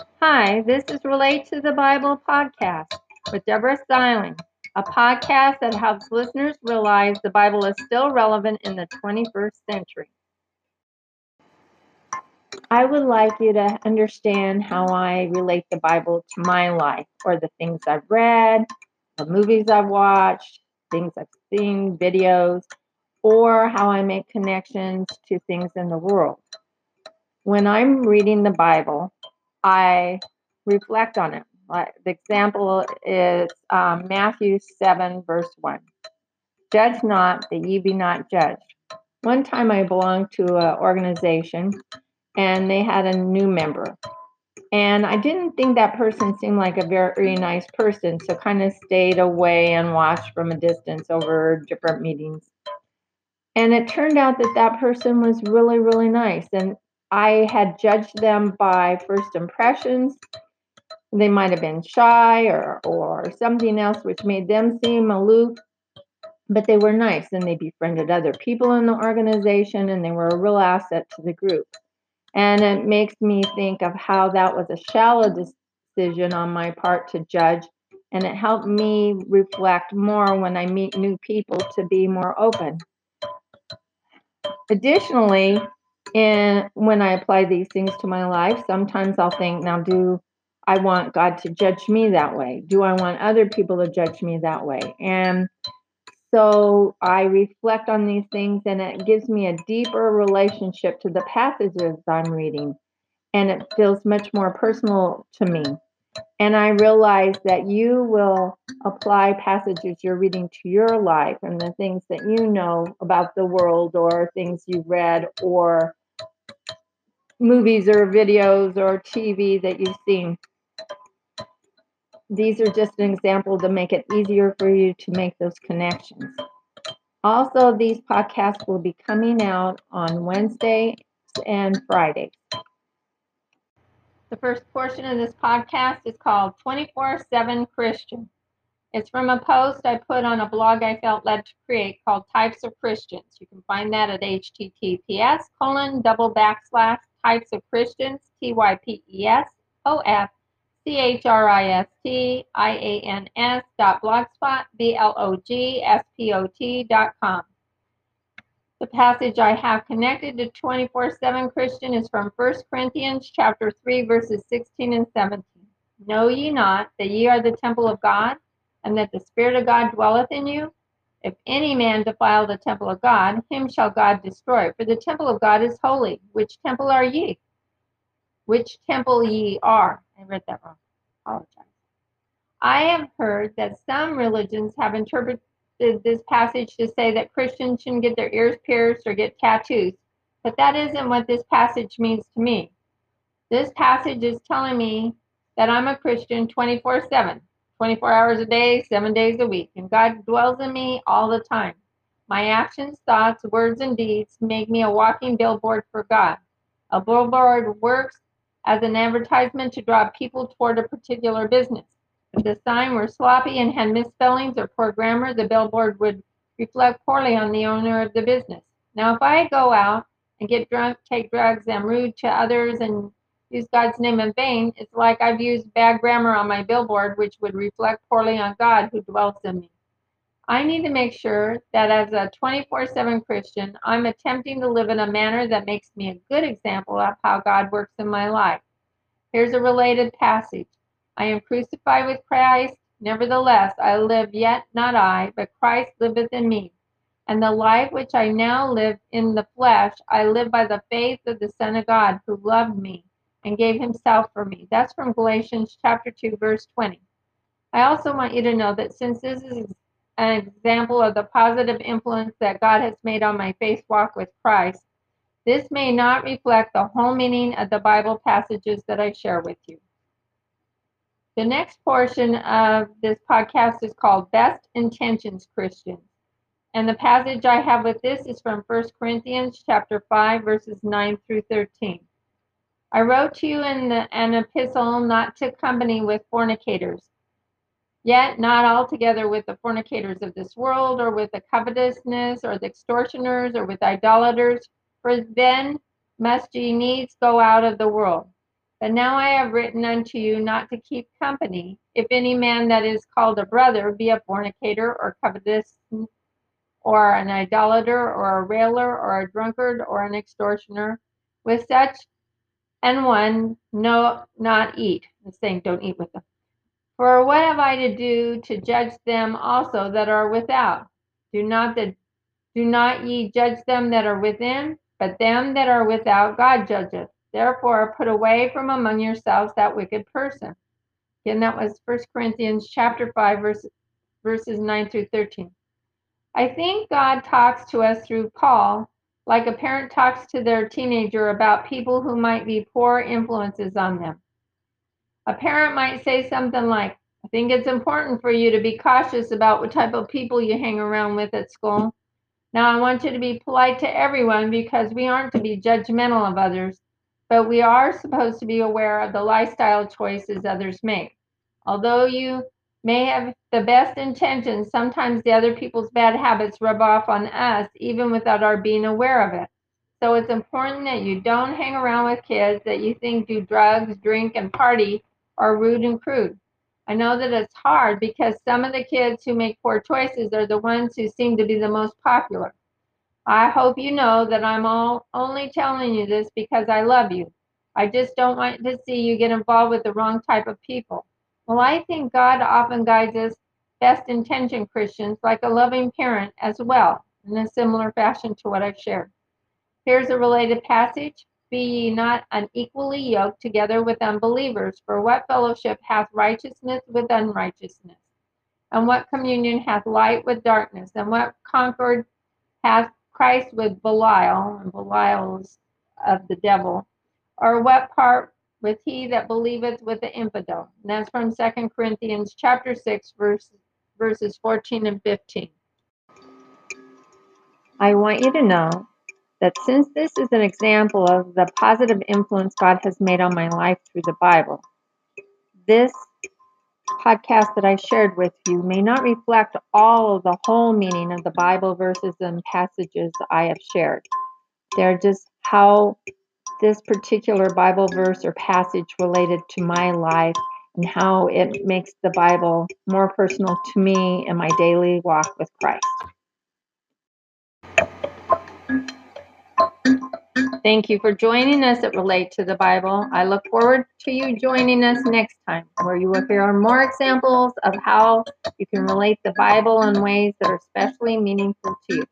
Hi, this is Relate to the Bible podcast with Deborah Styling, a podcast that helps listeners realize the Bible is still relevant in the 21st century. I would like you to understand how I relate the Bible to my life or the things I've read, the movies I've watched, things I've seen, videos, or how I make connections to things in the world. When I'm reading the Bible, I reflect on it. The example is um, Matthew 7, verse 1. Judge not that ye be not judged. One time I belonged to an organization and they had a new member. And I didn't think that person seemed like a very nice person, so kind of stayed away and watched from a distance over different meetings. And it turned out that that person was really, really nice. And I had judged them by first impressions. They might have been shy or, or something else which made them seem aloof, but they were nice and they befriended other people in the organization and they were a real asset to the group. And it makes me think of how that was a shallow decision on my part to judge. And it helped me reflect more when I meet new people to be more open. Additionally, and when I apply these things to my life, sometimes I'll think, now, do I want God to judge me that way? Do I want other people to judge me that way? And so I reflect on these things, and it gives me a deeper relationship to the passages I'm reading, and it feels much more personal to me. And I realize that you will apply passages you're reading to your life and the things that you know about the world or things you've read or movies or videos or TV that you've seen. These are just an example to make it easier for you to make those connections. Also, these podcasts will be coming out on Wednesday and Friday. The first portion of this podcast is called 24 7 Christian. It's from a post I put on a blog I felt led to create called Types of Christians. You can find that at https colon double backslash types of Christians, T Y P E S O F C H R I S T I A N S dot blogspot B L O G S P O T dot com. The passage I have connected to 24/7 Christian is from 1 Corinthians chapter 3 verses 16 and 17. Know ye not that ye are the temple of God, and that the Spirit of God dwelleth in you? If any man defile the temple of God, him shall God destroy. For the temple of God is holy. Which temple are ye? Which temple ye are? I read that wrong. Apologize. I have heard that some religions have interpreted this passage to say that Christians shouldn't get their ears pierced or get tattoos, but that isn't what this passage means to me. This passage is telling me that I'm a Christian 24 7, 24 hours a day, seven days a week, and God dwells in me all the time. My actions, thoughts, words, and deeds make me a walking billboard for God. A billboard works as an advertisement to draw people toward a particular business. If the sign were sloppy and had misspellings or poor grammar, the billboard would reflect poorly on the owner of the business. Now, if I go out and get drunk, take drugs, am rude to others, and use God's name in vain, it's like I've used bad grammar on my billboard, which would reflect poorly on God who dwells in me. I need to make sure that as a 24 7 Christian, I'm attempting to live in a manner that makes me a good example of how God works in my life. Here's a related passage. I am crucified with Christ. Nevertheless, I live yet not I, but Christ liveth in me. And the life which I now live in the flesh, I live by the faith of the Son of God who loved me and gave himself for me. That's from Galatians chapter 2, verse 20. I also want you to know that since this is an example of the positive influence that God has made on my faith walk with Christ, this may not reflect the whole meaning of the Bible passages that I share with you. The next portion of this podcast is called Best Intentions Christians. And the passage I have with this is from 1 Corinthians chapter 5 verses 9 through 13. I wrote to you in the, an epistle not to company with fornicators, yet not altogether with the fornicators of this world, or with the covetousness, or the extortioners, or with idolaters, for then must ye needs go out of the world. But now I have written unto you not to keep company, if any man that is called a brother be a fornicator or covetous or an idolater or a railer or a drunkard or an extortioner. With such and one no not eat. It's saying don't eat with them. For what have I to do to judge them also that are without? Do not the do not ye judge them that are within, but them that are without God judgeth. Therefore put away from among yourselves that wicked person. Again, that was 1 Corinthians chapter 5, verse, verses 9 through 13. I think God talks to us through Paul like a parent talks to their teenager about people who might be poor influences on them. A parent might say something like, I think it's important for you to be cautious about what type of people you hang around with at school. Now, I want you to be polite to everyone because we aren't to be judgmental of others, but we are supposed to be aware of the lifestyle choices others make. Although you may have the best intentions, sometimes the other people's bad habits rub off on us even without our being aware of it. So it's important that you don't hang around with kids that you think do drugs, drink, and party are rude and crude. I know that it's hard because some of the kids who make poor choices are the ones who seem to be the most popular. I hope you know that I'm all only telling you this because I love you. I just don't want to see you get involved with the wrong type of people. Well, I think God often guides us best intentioned Christians like a loving parent as well, in a similar fashion to what I've shared. Here's a related passage Be ye not unequally yoked together with unbelievers, for what fellowship hath righteousness with unrighteousness? And what communion hath light with darkness? And what concord hath Christ with Belial, and Belial is of the devil? Or what part with he that believeth with the infidel. And that's from Second Corinthians chapter 6, verse, verses 14 and 15. I want you to know that since this is an example of the positive influence God has made on my life through the Bible, this podcast that I shared with you may not reflect all of the whole meaning of the Bible verses and passages I have shared. They're just how this particular Bible verse or passage related to my life and how it makes the Bible more personal to me in my daily walk with Christ. Thank you for joining us at Relate to the Bible. I look forward to you joining us next time, where you will hear more examples of how you can relate the Bible in ways that are especially meaningful to you.